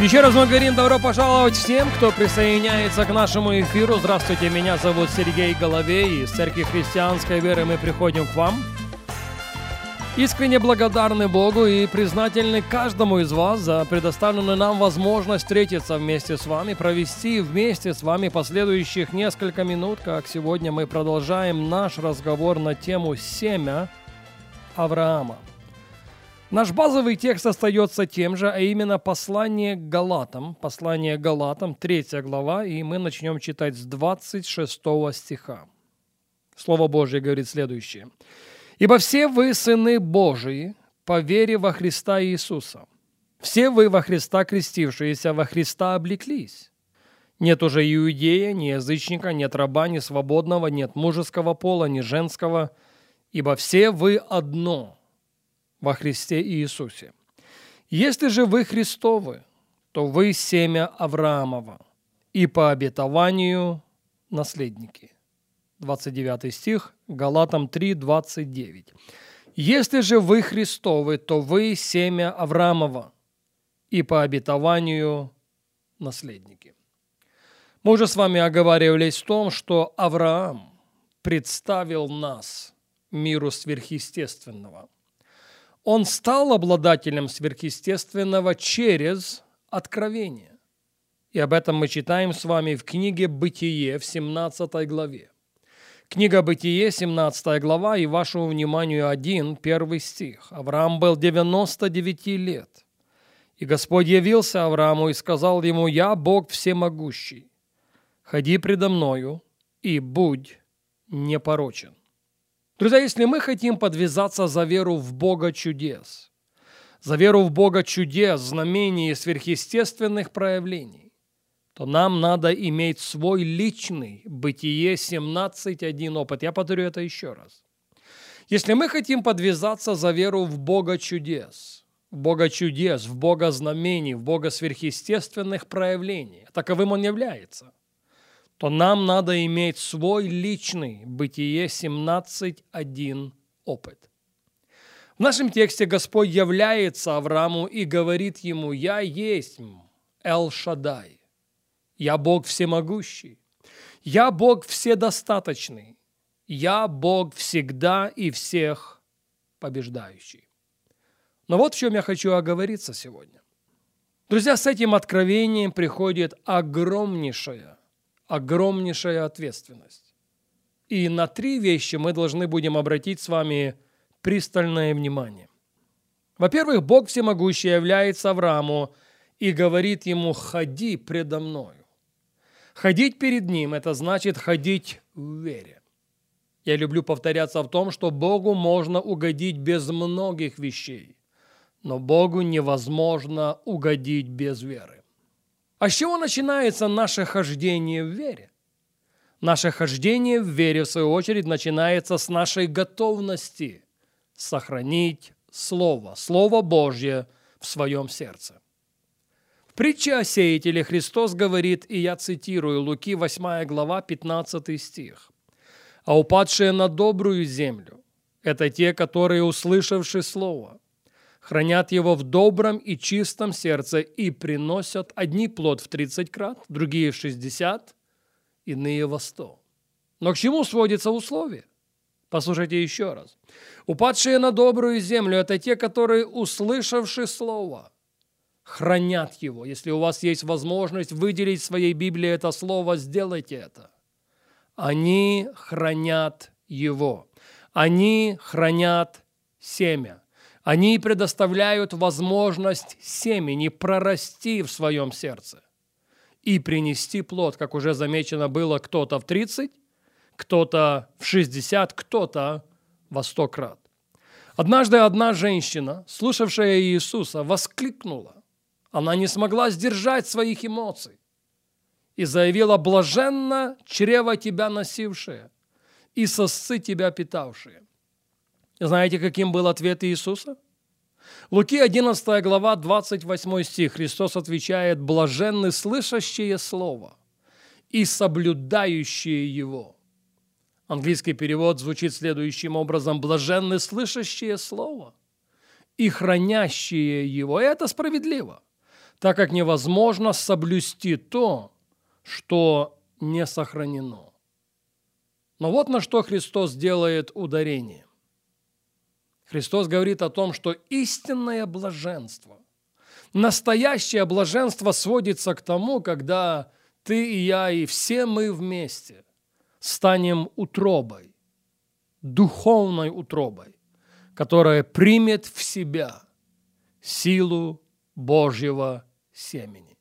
Еще раз мы говорим добро пожаловать всем, кто присоединяется к нашему эфиру. Здравствуйте, меня зовут Сергей Головей. Из Церкви Христианской Веры мы приходим к вам. Искренне благодарны Богу и признательны каждому из вас за предоставленную нам возможность встретиться вместе с вами, провести вместе с вами последующих несколько минут, как сегодня мы продолжаем наш разговор на тему «Семя Авраама». Наш базовый текст остается тем же, а именно послание к Галатам. Послание к Галатам, 3 глава, и мы начнем читать с 26 стиха. Слово Божье говорит следующее. «Ибо все вы сыны Божии по вере во Христа Иисуса. Все вы во Христа крестившиеся, во Христа облеклись. Нет уже иудея, ни язычника, нет раба, ни свободного, нет мужеского пола, ни женского, ибо все вы одно – во Христе Иисусе. Если же вы Христовы, то вы семя Авраамова и по обетованию наследники. 29 стих, Галатам 3, 29. Если же вы Христовы, то вы семя Авраамова и по обетованию наследники. Мы уже с вами оговаривались в том, что Авраам представил нас миру сверхъестественного – он стал обладателем сверхъестественного через откровение. И об этом мы читаем с вами в книге «Бытие» в 17 главе. Книга «Бытие», 17 глава, и вашему вниманию один, первый стих. Авраам был 99 лет. И Господь явился Аврааму и сказал ему, «Я Бог всемогущий, ходи предо мною и будь непорочен». Друзья, если мы хотим подвязаться за веру в Бога чудес, за веру в Бога чудес, знамений и сверхъестественных проявлений, то нам надо иметь свой личный Бытие 17.1 опыт. Я повторю это еще раз. Если мы хотим подвязаться за веру в Бога чудес, в Бога чудес, в Бога знамений, в Бога сверхъестественных проявлений, таковым Он является – то нам надо иметь свой личный Бытие 17.1 опыт. В нашем тексте Господь является Аврааму и говорит ему, «Я есть Эл-Шадай, я Бог всемогущий, я Бог вседостаточный, я Бог всегда и всех побеждающий». Но вот в чем я хочу оговориться сегодня. Друзья, с этим откровением приходит огромнейшая огромнейшая ответственность. И на три вещи мы должны будем обратить с вами пристальное внимание. Во-первых, Бог всемогущий является Аврааму и говорит ему «ходи предо мною». Ходить перед Ним – это значит ходить в вере. Я люблю повторяться в том, что Богу можно угодить без многих вещей, но Богу невозможно угодить без веры. А с чего начинается наше хождение в вере? Наше хождение в вере, в свою очередь, начинается с нашей готовности сохранить Слово, Слово Божье в своем сердце. В притче о сеятеле Христос говорит, и я цитирую, Луки 8 глава, 15 стих. «А упадшие на добрую землю – это те, которые, услышавши Слово, хранят его в добром и чистом сердце и приносят одни плод в 30 крат, другие в 60, иные во 100. Но к чему сводится условие? Послушайте еще раз. Упадшие на добрую землю – это те, которые, услышавши Слово, хранят его. Если у вас есть возможность выделить в своей Библии это слово, сделайте это. Они хранят его. Они хранят семя. Они предоставляют возможность семени прорасти в своем сердце и принести плод, как уже замечено было, кто-то в 30, кто-то в 60, кто-то во 100 крат. Однажды одна женщина, слушавшая Иисуса, воскликнула. Она не смогла сдержать своих эмоций и заявила «блаженно чрево тебя носившее и сосцы тебя питавшие». Знаете, каким был ответ Иисуса? Луки 11 глава, 28 стих. Христос отвечает, «Блаженны слышащие Слово и соблюдающие Его». Английский перевод звучит следующим образом. «Блаженны слышащие Слово и хранящие Его». И это справедливо, так как невозможно соблюсти то, что не сохранено. Но вот на что Христос делает ударение. Христос говорит о том, что истинное блаженство, настоящее блаженство сводится к тому, когда ты и я, и все мы вместе станем утробой, духовной утробой, которая примет в себя силу Божьего семени.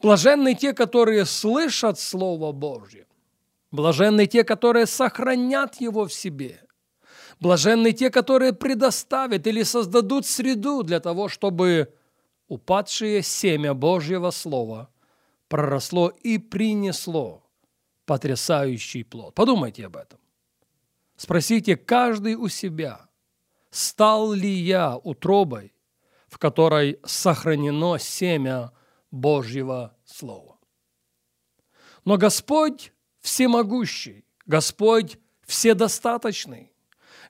Блаженны те, которые слышат Слово Божье. Блаженны те, которые сохранят его в себе. Блаженны те, которые предоставят или создадут среду для того, чтобы упадшее семя Божьего Слова проросло и принесло потрясающий плод. Подумайте об этом. Спросите каждый у себя, стал ли я утробой, в которой сохранено семя Божьего Слова. Но Господь всемогущий, Господь вседостаточный,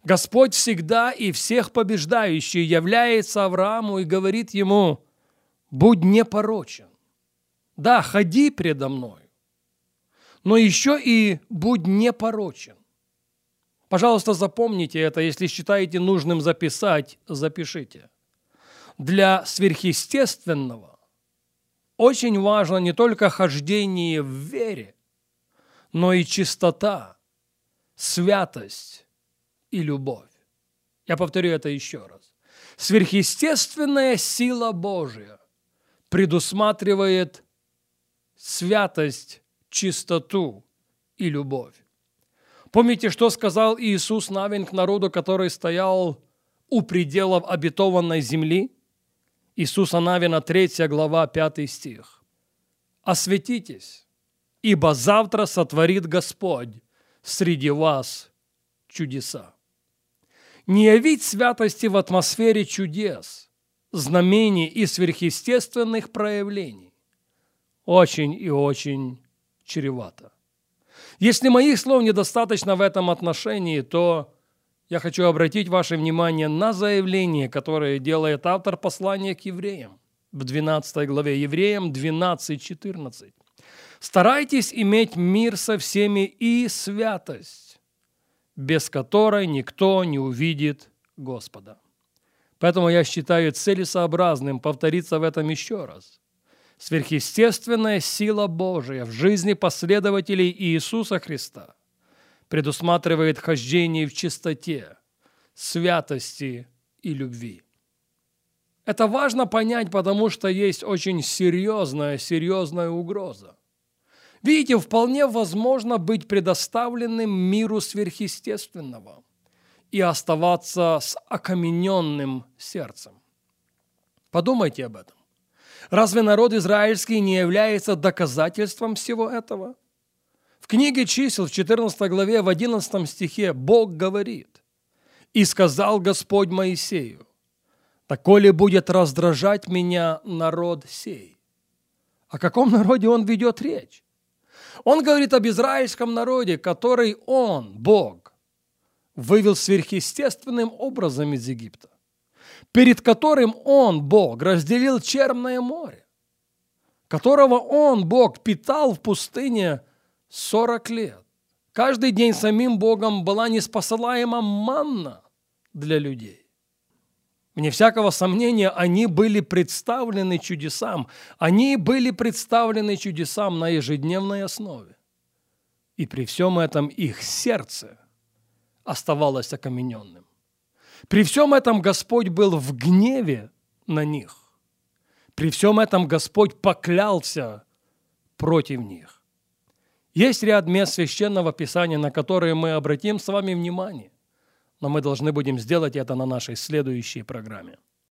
Господь всегда и всех побеждающий является Аврааму и говорит ему, будь непорочен. Да, ходи предо мной, но еще и будь непорочен. Пожалуйста, запомните это, если считаете нужным записать, запишите. Для сверхъестественного очень важно не только хождение в вере, но и чистота, святость и любовь. Я повторю это еще раз. Сверхъестественная сила Божия предусматривает святость, чистоту и любовь. Помните, что сказал Иисус Навин к народу, который стоял у пределов обетованной земли? Иисуса Навина, 3 глава, 5 стих. «Осветитесь, ибо завтра сотворит Господь среди вас чудеса». Не явить святости в атмосфере чудес, знамений и сверхъестественных проявлений очень и очень чревато. Если моих слов недостаточно в этом отношении, то я хочу обратить ваше внимание на заявление, которое делает автор послания к евреям в 12 главе, Евреям 12:14. «Старайтесь иметь мир со всеми и святость, без которой никто не увидит Господа». Поэтому я считаю целесообразным повториться в этом еще раз. Сверхъестественная сила Божия в жизни последователей Иисуса Христа – предусматривает хождение в чистоте, святости и любви. Это важно понять, потому что есть очень серьезная, серьезная угроза. Видите, вполне возможно быть предоставленным миру сверхъестественного и оставаться с окамененным сердцем. Подумайте об этом. Разве народ израильский не является доказательством всего этого? книге чисел в 14 главе в 11 стихе Бог говорит, «И сказал Господь Моисею, «Таколи будет раздражать меня народ сей». О каком народе он ведет речь? Он говорит об израильском народе, который он, Бог, вывел сверхъестественным образом из Египта, перед которым он, Бог, разделил Черное море, которого он, Бог, питал в пустыне 40 лет. Каждый день самим Богом была неспосылаема манна для людей. Вне всякого сомнения, они были представлены чудесам. Они были представлены чудесам на ежедневной основе. И при всем этом их сердце оставалось окамененным. При всем этом Господь был в гневе на них. При всем этом Господь поклялся против них. Есть ряд мест священного писания, на которые мы обратим с вами внимание, но мы должны будем сделать это на нашей следующей программе.